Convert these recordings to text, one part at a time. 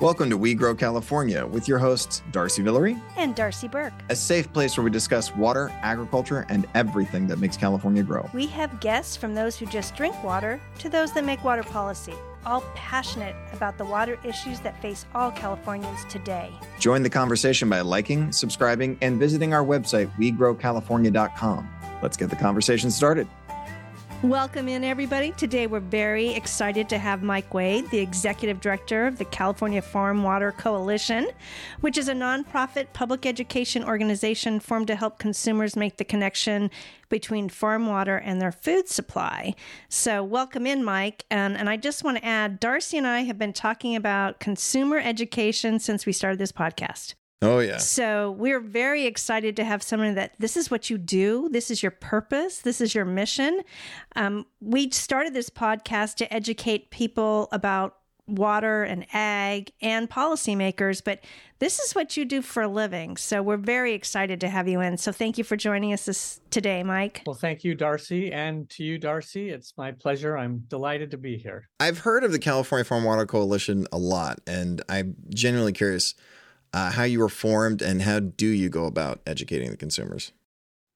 Welcome to We Grow California with your hosts, Darcy Villery and Darcy Burke, a safe place where we discuss water, agriculture, and everything that makes California grow. We have guests from those who just drink water to those that make water policy, all passionate about the water issues that face all Californians today. Join the conversation by liking, subscribing, and visiting our website, wegrowcalifornia.com. Let's get the conversation started. Welcome in, everybody. Today we're very excited to have Mike Wade, the Executive Director of the California Farm Water Coalition, which is a nonprofit public education organization formed to help consumers make the connection between farm water and their food supply. So, welcome in, Mike. And, and I just want to add Darcy and I have been talking about consumer education since we started this podcast. Oh, yeah. So we're very excited to have someone that this is what you do. This is your purpose. This is your mission. Um, we started this podcast to educate people about water and ag and policymakers, but this is what you do for a living. So we're very excited to have you in. So thank you for joining us this, today, Mike. Well, thank you, Darcy. And to you, Darcy, it's my pleasure. I'm delighted to be here. I've heard of the California Farm Water Coalition a lot, and I'm genuinely curious uh, how you were formed, and how do you go about educating the consumers?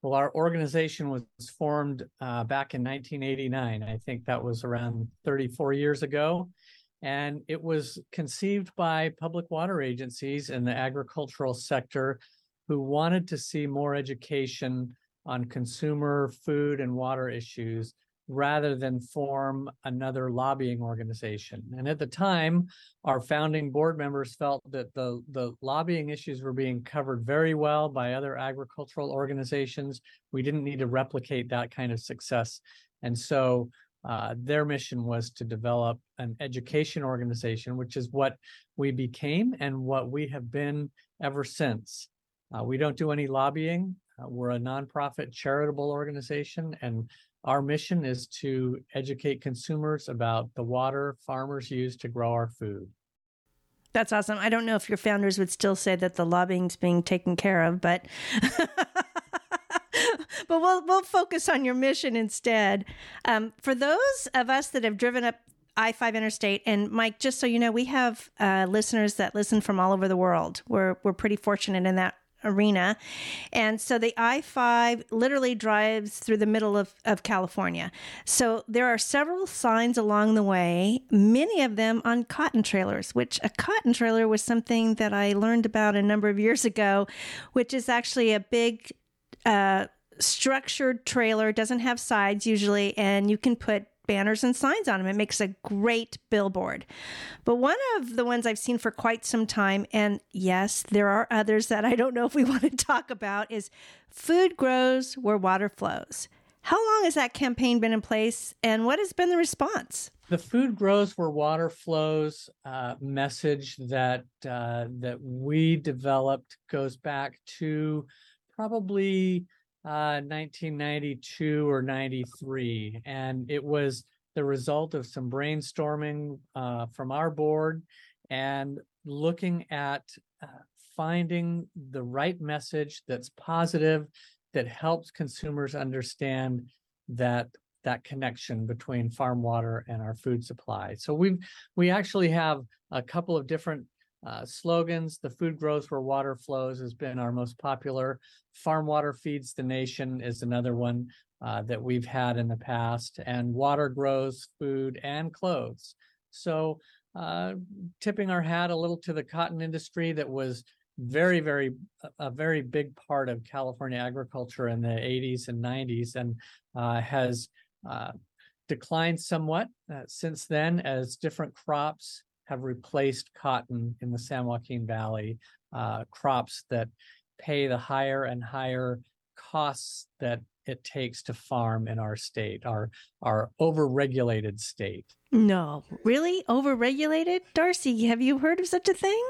Well, our organization was formed uh, back in 1989. I think that was around 34 years ago. And it was conceived by public water agencies in the agricultural sector who wanted to see more education on consumer food and water issues rather than form another lobbying organization. And at the time, our founding board members felt that the, the lobbying issues were being covered very well by other agricultural organizations. We didn't need to replicate that kind of success. And so uh, their mission was to develop an education organization, which is what we became and what we have been ever since. Uh, we don't do any lobbying. Uh, we're a nonprofit charitable organization, and our mission is to educate consumers about the water farmers use to grow our food. That's awesome. I don't know if your founders would still say that the lobbying's being taken care of, but but we'll we'll focus on your mission instead. Um, for those of us that have driven up I 5 Interstate. And Mike, just so you know, we have uh, listeners that listen from all over the world. We're, we're pretty fortunate in that arena. And so the I 5 literally drives through the middle of, of California. So there are several signs along the way, many of them on cotton trailers, which a cotton trailer was something that I learned about a number of years ago, which is actually a big, uh, structured trailer doesn't have sides usually and you can put banners and signs on them. It makes a great billboard. But one of the ones I've seen for quite some time, and yes, there are others that I don't know if we want to talk about, is Food Grows Where Water Flows. How long has that campaign been in place, and what has been the response? The "Food Grows Where Water Flows" uh, message that uh, that we developed goes back to probably 1992 uh, or 93. And it was the result of some brainstorming uh, from our board and looking at uh, finding the right message that's positive, that helps consumers understand that that connection between farm water and our food supply. So we've we actually have a couple of different uh, slogans, the food grows where water flows has been our most popular. Farm water feeds the nation is another one uh, that we've had in the past. And water grows food and clothes. So uh, tipping our hat a little to the cotton industry that was very, very, a very big part of California agriculture in the 80s and 90s and uh, has uh, declined somewhat uh, since then as different crops have replaced cotton in the San Joaquin Valley, uh, crops that pay the higher and higher costs that it takes to farm in our state, our our overregulated state. No, really overregulated, Darcy. Have you heard of such a thing?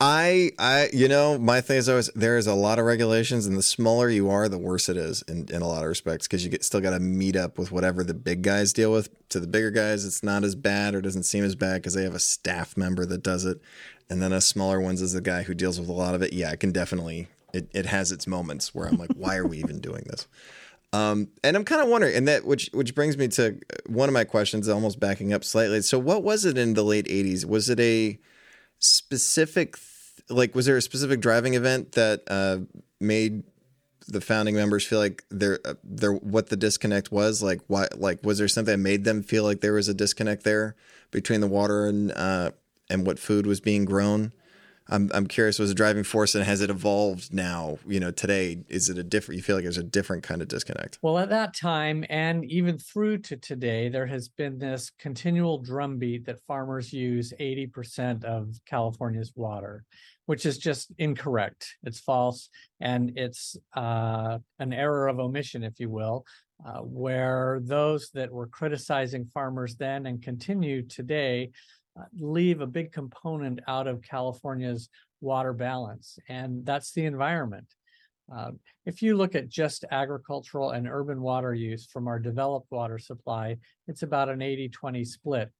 I, I, you know, my thing is always there is a lot of regulations, and the smaller you are, the worse it is in, in a lot of respects because you get still got to meet up with whatever the big guys deal with. To the bigger guys, it's not as bad or doesn't seem as bad because they have a staff member that does it, and then a smaller ones is the guy who deals with a lot of it. Yeah, it can definitely it it has its moments where I'm like, why are we even doing this? Um, and I'm kind of wondering, and that which which brings me to one of my questions, almost backing up slightly. So, what was it in the late '80s? Was it a specific, like, was there a specific driving event that uh, made the founding members feel like there, uh, there, what the disconnect was? Like, why, like, was there something that made them feel like there was a disconnect there between the water and uh, and what food was being grown? I'm I'm curious. Was a driving force, and has it evolved now? You know, today is it a different? You feel like there's a different kind of disconnect? Well, at that time, and even through to today, there has been this continual drumbeat that farmers use 80% of California's water, which is just incorrect. It's false, and it's uh, an error of omission, if you will. Uh, where those that were criticizing farmers then and continue today uh, leave a big component out of California's water balance, and that's the environment. Uh, if you look at just agricultural and urban water use from our developed water supply, it's about an 80 20 split.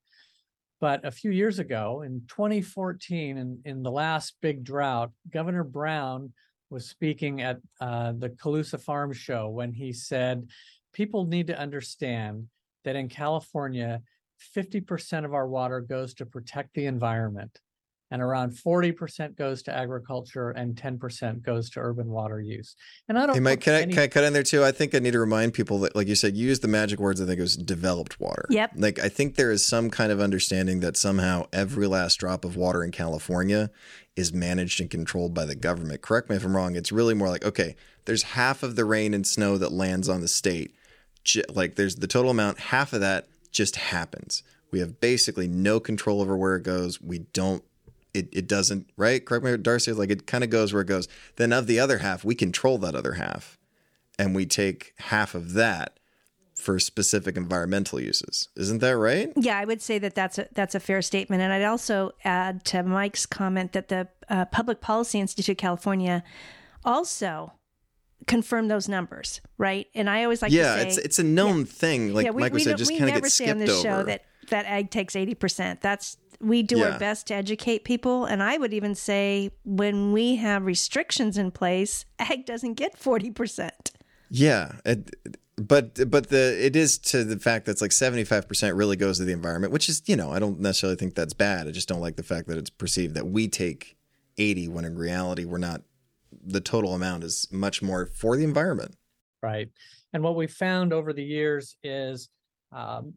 But a few years ago, in 2014, in, in the last big drought, Governor Brown was speaking at uh, the Colusa Farm Show when he said, People need to understand that in California, 50% of our water goes to protect the environment and around 40% goes to agriculture and 10% goes to urban water use. And I don't Hey, Mike, put can I, any- can I cut in there too? I think I need to remind people that, like you said, you used the magic words. I think it was developed water. Yep. Like I think there is some kind of understanding that somehow every mm-hmm. last drop of water in California is managed and controlled by the government. Correct me if I'm wrong. It's really more like okay, there's half of the rain and snow that lands on the state. Like there's the total amount. Half of that just happens. We have basically no control over where it goes. We don't it, it doesn't right? Correct me darcy like it kind of goes where it goes. Then of the other half we control that other half and we take half of that for specific environmental uses. Isn't that right? Yeah, I would say that that's a that's a fair statement, and I'd also add to Mike's comment that the uh, Public Policy Institute of California also confirmed those numbers, right? And I always like yeah to say, it's it's a known thing like yeah, we, mike we, was said just kind of never gets say on skipped this over. show that that ag takes eighty percent. That's we do Yeah. our best to educate people, and I would even say when we have restrictions in place, ag doesn't get forty percent. yeah it, but but the it is to the fact that's like 75% really goes to the environment which is you know i don't necessarily think that's bad i just don't like the fact that it's perceived that we take 80 when in reality we're not the total amount is much more for the environment Right. And what we found over the years is, um,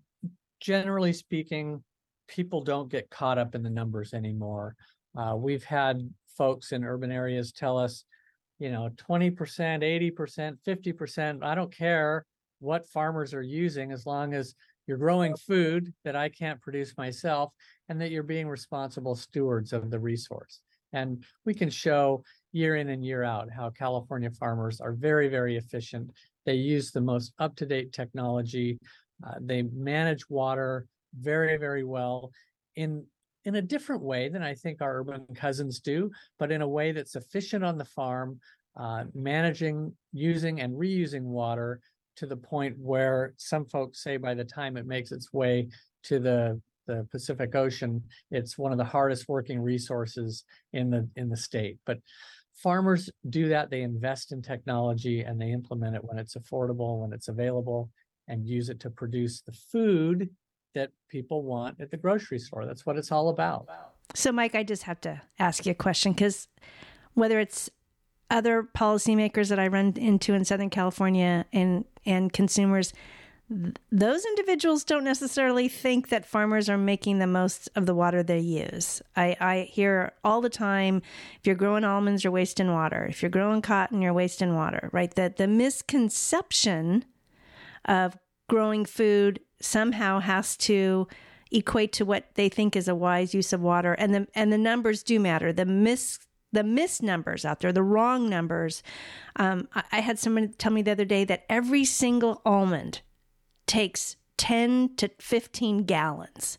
generally speaking, people don't get caught up in the numbers anymore. Uh, we've had folks in urban areas tell us, you know, 20%, 80%, 50%, I don't care what farmers are using as long as you're growing food that I can't produce myself and that you're being responsible stewards of the resource. And we can show year in and year out how California farmers are very, very efficient. They use the most up to date technology. Uh, they manage water very, very well in in a different way than I think our urban cousins do, but in a way that's efficient on the farm, uh, managing, using, and reusing water to the point where some folks say by the time it makes its way to the the Pacific Ocean, it's one of the hardest working resources in the in the state. But farmers do that. They invest in technology and they implement it when it's affordable, when it's available, and use it to produce the food that people want at the grocery store. That's what it's all about. So, Mike, I just have to ask you a question because whether it's other policymakers that I run into in Southern California and and consumers, th- those individuals don't necessarily think that farmers are making the most of the water they use. I, I hear all the time, if you're growing almonds, you're wasting water. If you're growing cotton, you're wasting water. Right? That the misconception of growing food somehow has to equate to what they think is a wise use of water. And the and the numbers do matter. The mis the mis numbers out there the wrong numbers. Um, I, I had someone tell me the other day that every single almond takes 10 to 15 gallons.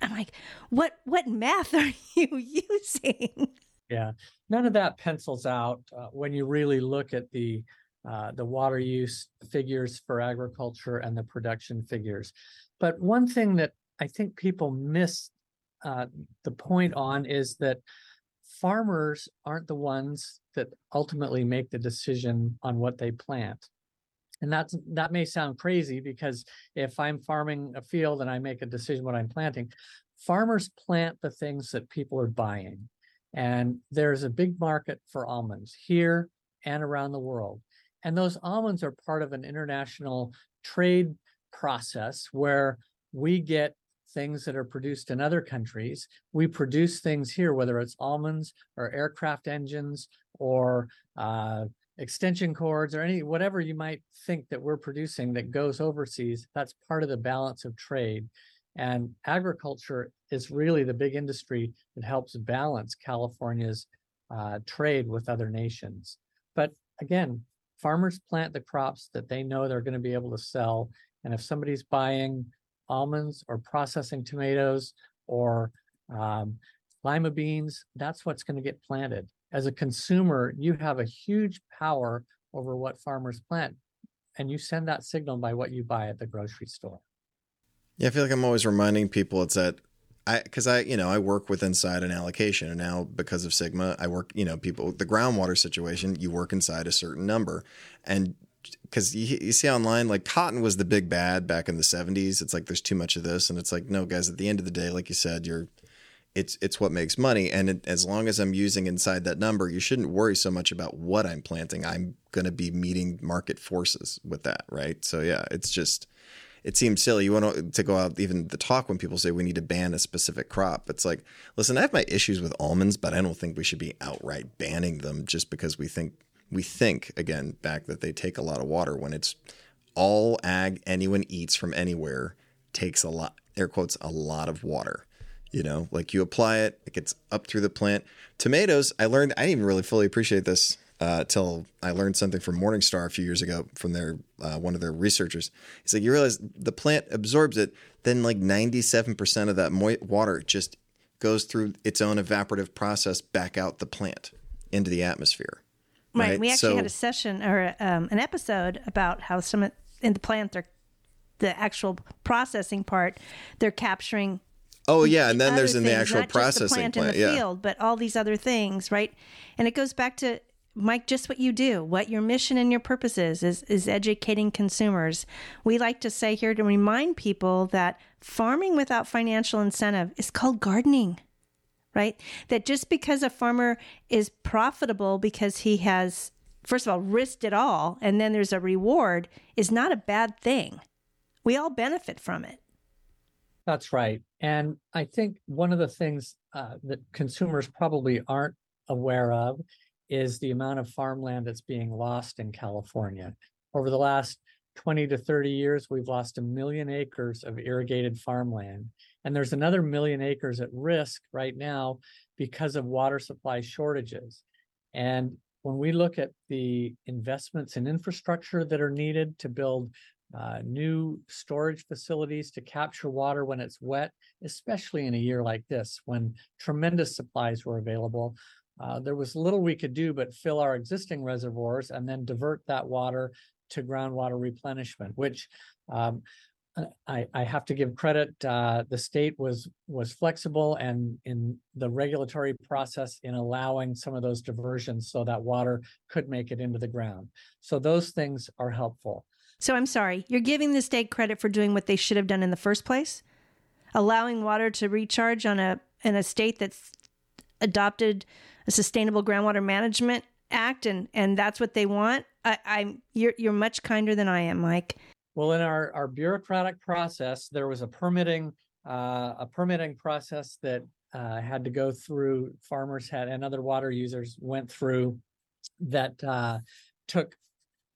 I'm like what what math are you using? Yeah, none of that pencils out uh, when you really look at the uh, the water use figures for agriculture and the production figures. But one thing that I think people miss uh, the point on is that farmers aren't the ones that ultimately make the decision on what they plant. And that's that may sound crazy because if I'm farming a field and I make a decision what I'm planting, farmers plant the things that people are buying. And there's a big market for almonds here and around the world. And those almonds are part of an international trade process where we get things that are produced in other countries. We produce things here, whether it's almonds or aircraft engines or uh, extension cords or any whatever you might think that we're producing that goes overseas. That's part of the balance of trade. And agriculture is really the big industry that helps balance California's uh, trade with other nations. But again, farmers plant the crops that they know they're going to be able to sell. And if somebody's buying almonds or processing tomatoes or um, lima beans, that's what's going to get planted. As a consumer, you have a huge power over what farmers plant, and you send that signal by what you buy at the grocery store. Yeah, I feel like I'm always reminding people it's that I because I you know I work with inside an allocation, and now because of SGMA, I work you know people the groundwater situation. You work inside a certain number, and because you, you see online like cotton was the big bad back in the 70s it's like there's too much of this and it's like no guys at the end of the day like you said you're it's it's what makes money. And it, as long as i'm using inside that number you shouldn't worry so much about what i'm planting. I'm going to be meeting market forces with that right? So yeah it's just it seems silly. You want to go out even the talk when people say we need to ban a specific crop. It's like listen i have my issues with almonds but i don't think we should be outright banning them just because we think we think again back that they take a lot of water when it's all ag anyone eats from anywhere takes a lot air quotes a lot of water you know? Like you apply it it gets up through the plant. Tomatoes i learned i didn't even really fully appreciate this uh, till i learned something from Morning Star a few years ago from their uh, one of their researchers he's like you realize the plant absorbs it then like 97% of that mo- water just goes through its own evaporative process back out the plant into the atmosphere Right. Right, We actually so- had a session or um, an episode about how some in the plant they're the actual processing part they're capturing oh yeah and then there's in the actual processing the plant, plant, in the yeah field, but all these other things, right? And it goes back to Mike, just what you do, what your mission and your purpose is, is, is educating consumers. We like to say here to remind people that farming without financial incentive is called gardening, right? That just because a farmer is profitable because he has, first of all, risked it all, and then there's a reward is not a bad thing. We all benefit from it. That's right. And I think one of the things uh, that consumers probably aren't aware of is the amount of farmland that's being lost in California. Over the last 20 to 30 years, we've lost a million acres of irrigated farmland. And there's another million acres at risk right now because of water supply shortages. And when we look at the investments in infrastructure that are needed to build uh, new storage facilities to capture water when it's wet, especially in a year like this when tremendous supplies were available. Uh, there was little we could do but fill our existing reservoirs and then divert that water to groundwater replenishment, which um, uh, I, I have to give credit. Uh, the state was was flexible and in the regulatory process in allowing some of those diversions so that water could make it into the ground. So those things are helpful. So I'm sorry, you're giving the state credit for doing what they should have done in the first place, allowing water to recharge on a in a state that's adopted a sustainable groundwater management act, and and that's what they want. I, I'm you're you're much kinder than I am, Mike. Well, in our, our bureaucratic process, there was a permitting uh, a permitting process that uh, had to go through. Farmers had and other water users went through that uh, took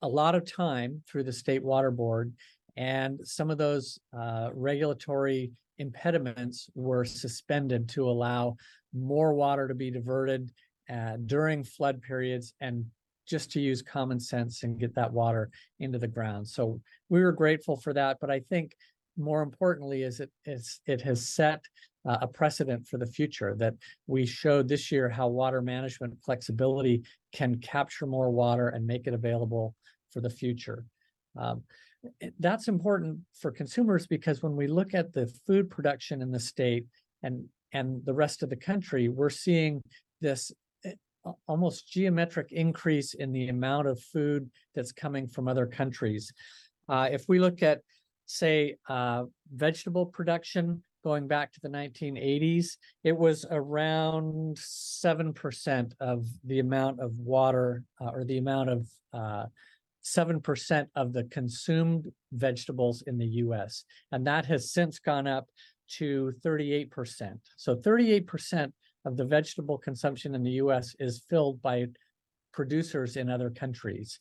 a lot of time through the state water board, and some of those uh, regulatory impediments were suspended to allow more water to be diverted uh, during flood periods and just to use common sense and get that water into the ground. So we were grateful for that, but I think more importantly is it is it has set uh, a precedent for the future that we showed this year how water management flexibility can capture more water and make it available for the future. Um, that's important for consumers because when we look at the food production in the state and and the rest of the country, we're seeing this almost geometric increase in the amount of food that's coming from other countries. Uh, if we look at, say, uh, vegetable production, going back to the 1980s, it was around 7% of the amount of water uh, or the amount of uh, 7% of the consumed vegetables in the US. And that has since gone up to 38%. So 38% of the vegetable consumption in the US is filled by producers in other countries.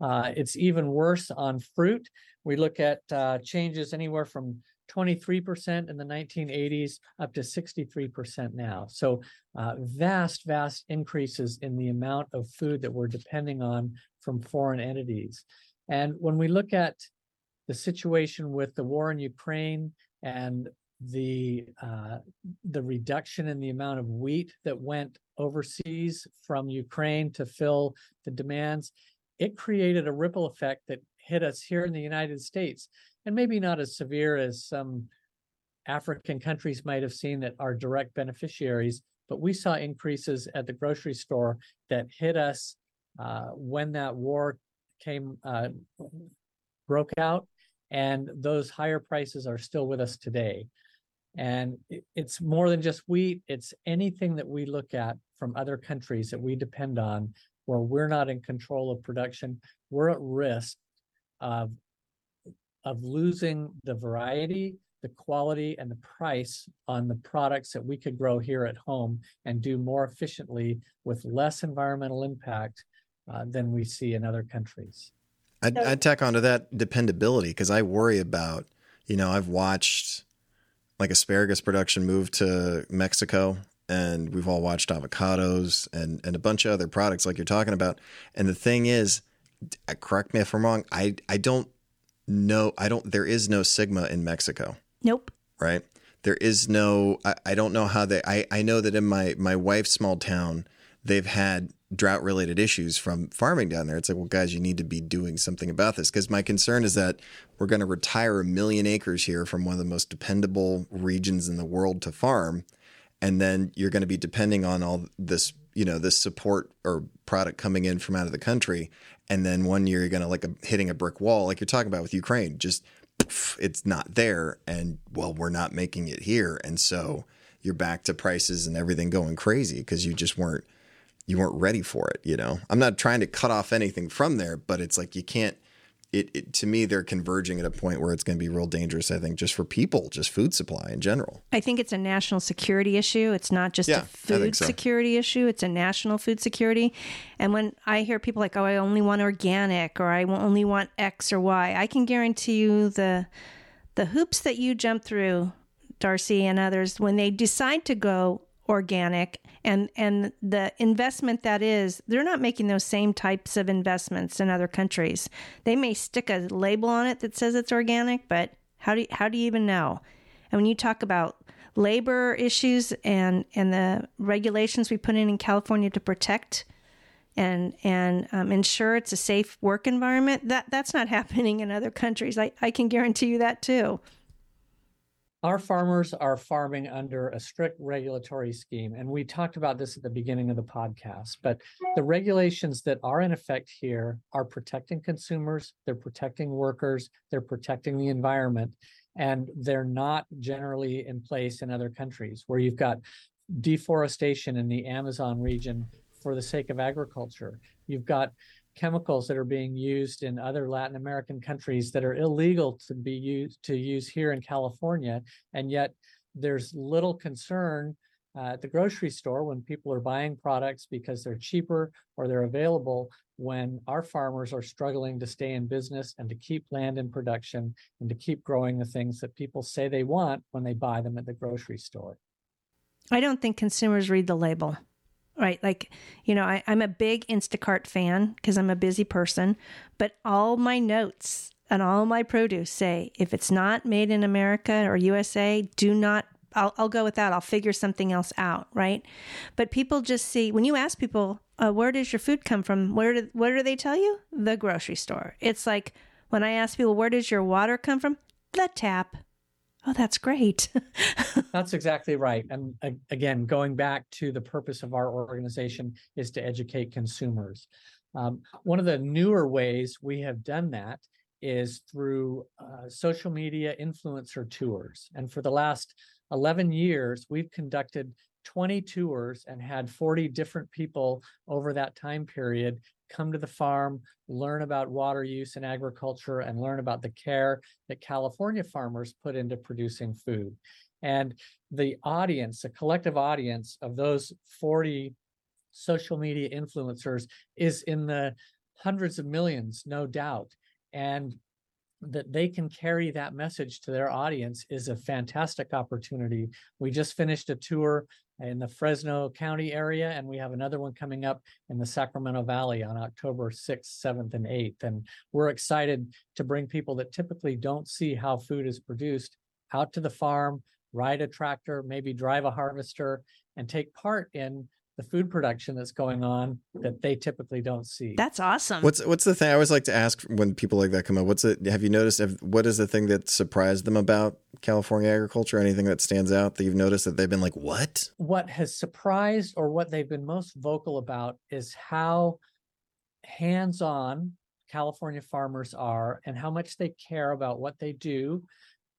Uh, it's even worse on fruit. We look at uh, changes anywhere from 23% in the 1980s up to 63% now. So uh, vast, vast increases in the amount of food that we're depending on from foreign entities. And when we look at the situation with the war in Ukraine and the uh, the reduction in the amount of wheat that went overseas from Ukraine to fill the demands, it created a ripple effect that hit us here in the United States, and maybe not as severe as some African countries might have seen that are direct beneficiaries, but we saw increases at the grocery store that hit us uh, when that war came uh, broke out, and those higher prices are still with us today. And it's more than just wheat, it's anything that we look at from other countries that we depend on where we're not in control of production, we're at risk of, of losing the variety, the quality, and the price on the products that we could grow here at home and do more efficiently with less environmental impact uh, than we see in other countries. I'd, I'd tack onto that dependability because I worry about, you know, I've watched like asparagus production moved to Mexico and we've all watched avocados and, and a bunch of other products like you're talking about. And the thing is, uh, correct me if I'm wrong, I, I don't know, I don't, there is no SGMA in Mexico. Nope. Right. There is no, I, I don't know how they, I, I know that in my, my wife's small town, they've had drought related issues from farming down there. It's like, well, guys, you need to be doing something about this. Because my concern is that we're going to retire a million acres here from one of the most dependable regions in the world to farm. And then you're going to be depending on all this, you know, this support or product coming in from out of the country. And then one year you're going to like a, hitting a brick wall, like you're talking about with Ukraine, just poof, it's not there. And well, we're not making it here. And so you're back to prices and everything going crazy because you just weren't you weren't ready for it you know? I'm not trying to cut off anything from there but it's like you can't it, it, to me they're converging at a point where it's going to be real dangerous i think just for people just food supply in general. I think it's a national security issue. It's not just yeah, a food so. security issue. It's a national food security. And when i hear people like oh i only want organic or i only want x or y i can guarantee you the the hoops that you jump through darcy and others when they decide to go organic and and the investment that is they're not making those same types of investments in other countries. They may stick a label on it that says it's organic but how do you, how do you even know? And when you talk about labor issues and and the regulations we put in in California to protect and and um, ensure it's a safe work environment that that's not happening in other countries. I, I can guarantee you that too our farmers are farming under a strict regulatory scheme. And we talked about this at the beginning of the podcast, but the regulations that are in effect here are protecting consumers, they're protecting workers, they're protecting the environment, and they're not generally in place in other countries where you've got deforestation in the Amazon region for the sake of agriculture. You've got chemicals that are being used in other Latin American countries that are illegal to be used to use here in California, and yet there's little concern uh, at the grocery store when people are buying products because they're cheaper or they're available when our farmers are struggling to stay in business and to keep land in production and to keep growing the things that people say they want when they buy them at the grocery store. I don't think consumers read the label right? Like, you know, I, am a big Instacart fan because I'm a busy person, but all my notes and all my produce say if it's not made in America or USA, do not. I'll, I'll go with that. I'll figure something else out, right? But people just see when you ask people, uh, "Where does your food come from?" Where do what do they tell you? The grocery store. It's like when I ask people, "Where does your water come from?" The tap. Oh, that's great. that's exactly right. And again, going back to the purpose of our organization is to educate consumers. Um, one of the newer ways we have done that is through uh, social media influencer tours. And for the last 11 years, we've conducted 20 tours and had 40 different people over that time period come to the farm, learn about water use in agriculture, and learn about the care that California farmers put into producing food. And the audience, the collective audience of those 40 social media influencers is in the hundreds of millions, no doubt. And that they can carry that message to their audience is a fantastic opportunity. We just finished a tour in the Fresno County area, and we have another one coming up in the Sacramento Valley on October 6th, 7th, and 8th. And we're excited to bring people that typically don't see how food is produced out to the farm, ride a tractor, maybe drive a harvester, and take part in the food production that's going on that they typically don't see. That's awesome. What's what's the thing I always like to ask when people like that come up? What's it? Have you noticed? If, what is the thing that surprised them about California agriculture? Anything that stands out that you've noticed that they've been like, "What?" What has surprised or what they've been most vocal about is how hands-on California farmers are and how much they care about what they do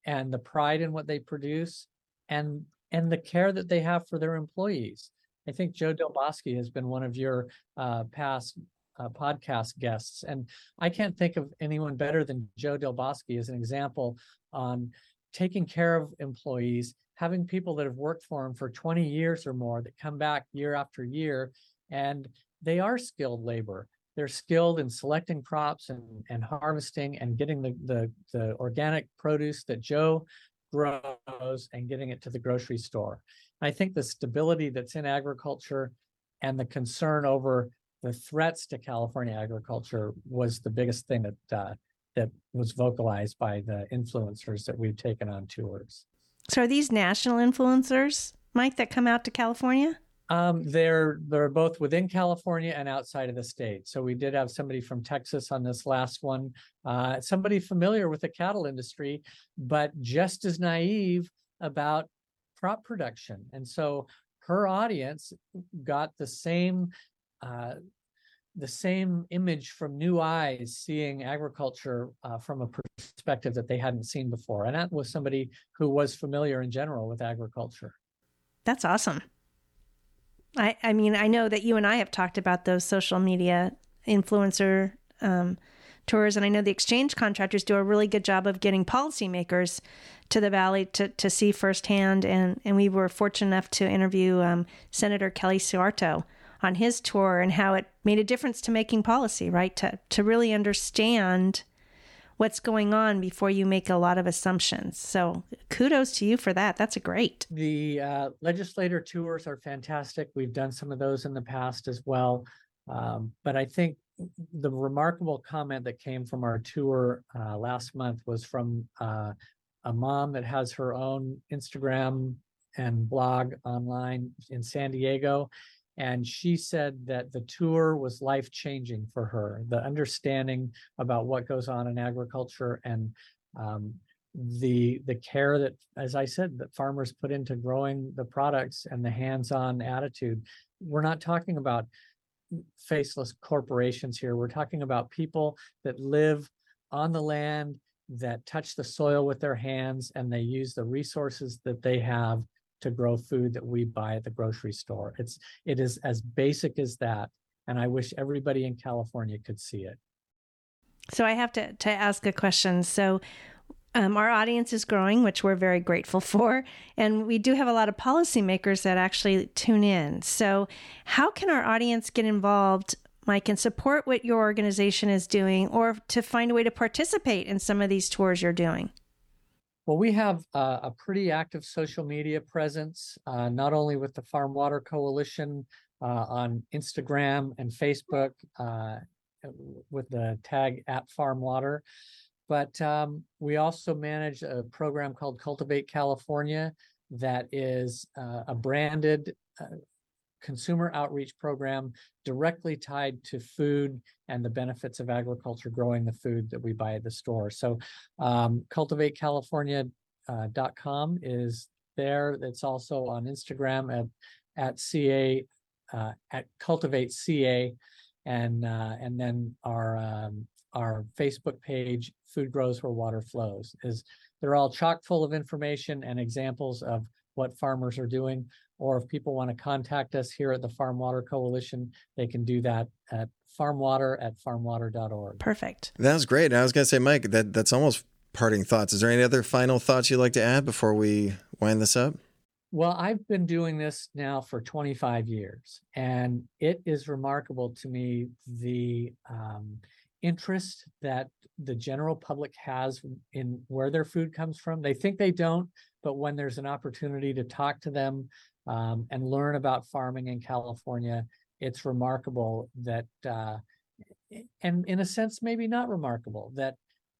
and the pride in what they produce and and the care that they have for their employees I think Joe Del Bosque has been one of your uh, past uh, podcast guests, and I can't think of anyone better than Joe Del Bosque as an example on taking care of employees, having people that have worked for him for 20 years or more that come back year after year, and they are skilled labor. They're skilled in selecting crops and, and harvesting and getting the, the, the organic produce that Joe grows and getting it to the grocery store. I think the stability that's in agriculture and the concern over the threats to California agriculture was the biggest thing that uh, that was vocalized by the influencers that we've taken on tours. So, are these national influencers, Mike, that come out to California? Um, they're they're both within California and outside of the state. So we did have somebody from Texas on this last one, uh, somebody familiar with the cattle industry, but just as naive about crop production. And so her audience got the same uh, the same image from new eyes, seeing agriculture uh, from a perspective that they hadn't seen before. And that was somebody who was familiar in general with agriculture. That's awesome. I, I mean, I know that you and I have talked about those social media influencer um, tours, and I know the exchange contractors do a really good job of getting policymakers to the valley to, to see firsthand. And, and we were fortunate enough to interview um, Senator Kelly Seyarto on his tour and how it made a difference to making policy, right? To, to really understand what's going on before you make a lot of assumptions. So kudos to you for that. That's a great. The uh, legislator tours are fantastic. We've done some of those in the past as well. Um, but I think the remarkable comment that came from our tour uh, last month was from uh, a mom that has her own Instagram and blog online in San Diego. And she said that the tour was life changing for her, the understanding about what goes on in agriculture and um, the the care that, as I said, that farmers put into growing the products and the hands-on attitude. We're not talking about faceless corporations here. We're talking about people that live on the land, that touch the soil with their hands, and they use the resources that they have to grow food that we buy at the grocery store. It's it is as basic as that, and I wish everybody in California could see it. So I have to to ask a question. So um, our audience is growing, which we're very grateful for. And we do have a lot of policymakers that actually tune in. So, how can our audience get involved, Mike, and support what your organization is doing or to find a way to participate in some of these tours you're doing? Well, we have a pretty active social media presence, uh, not only with the Farm Water Coalition uh, on Instagram and Facebook uh, with the tag at Farm Water, but um, we also manage a program called Cultivate California that is uh, a branded uh, consumer outreach program directly tied to food and the benefits of agriculture growing the food that we buy at the store. So um, cultivatecalifornia.com uh, is there. It's also on Instagram at at ca uh, at cultivate ca and uh, and then our um, our Facebook page, Food Grows Where Water Flows, is they're all chock full of information and examples of what farmers are doing. Or if people want to contact us here at the Farm Water Coalition, they can do that at farmwater at farmwater.org. Perfect. That was great. I was going to say, Mike, that that's almost parting thoughts. Is there any other final thoughts you'd like to add before we wind this up? Well, I've been doing this now for 25 years, and it is remarkable to me the um, interest that the general public has in where their food comes from. They think they don't, but when there's an opportunity to talk to them um, and learn about farming in California, it's remarkable that, uh, and in a sense, maybe not remarkable that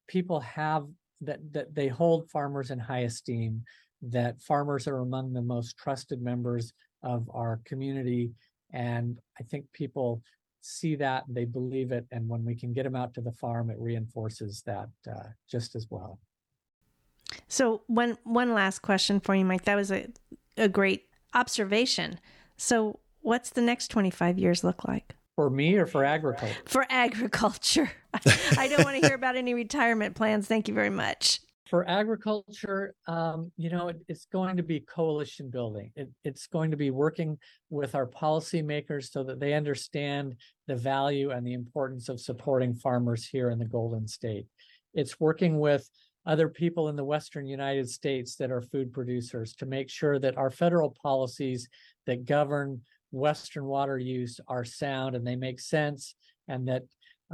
people have that that they hold farmers in high esteem. That farmers are among the most trusted members of our community, and I think people see that they believe it and when we can get them out to the farm it reinforces that uh, just as well so one one last question for you mike that was a, a great observation. So what's the next 25 years look like? For me or for agriculture? For agriculture. I don't want to hear about any retirement plans. Thank you very much. For agriculture, um, you know, it, it's going to be coalition building. It, it's going to be working with our policymakers so that they understand the value and the importance of supporting farmers here in the Golden State. It's working with other people in the Western United States that are food producers to make sure that our federal policies that govern Western water use are sound and they make sense, and that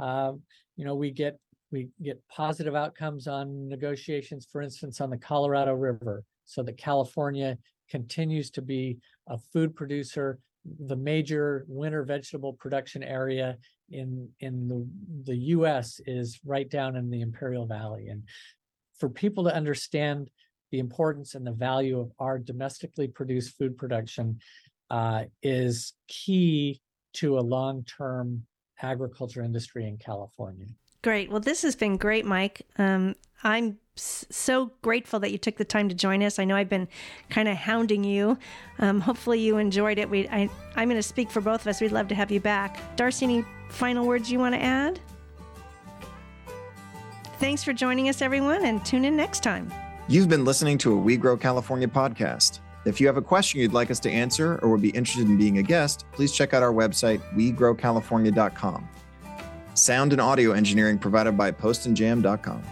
uh, you know we get we get positive outcomes on negotiations, for instance, on the Colorado River, so that California continues to be a food producer, the major winter vegetable production area in in the, the US is right down in the Imperial Valley. And for people to understand the importance and the value of our domestically produced food production uh, is key to a long-term agriculture industry in California. Great. Well, this has been great, Mike. Um, I'm so grateful that you took the time to join us. I know I've been kind of hounding you. Um, hopefully, you enjoyed it. We, I, I'm going to speak for both of us. We'd love to have you back. Darcy, any final words you want to add? Thanks for joining us, everyone, and tune in next time. You've been listening to a We Grow California podcast. If you have a question you'd like us to answer or would be interested in being a guest, please check out our website, wegrowcalifornia.com. Sound and audio engineering provided by postandjam.com.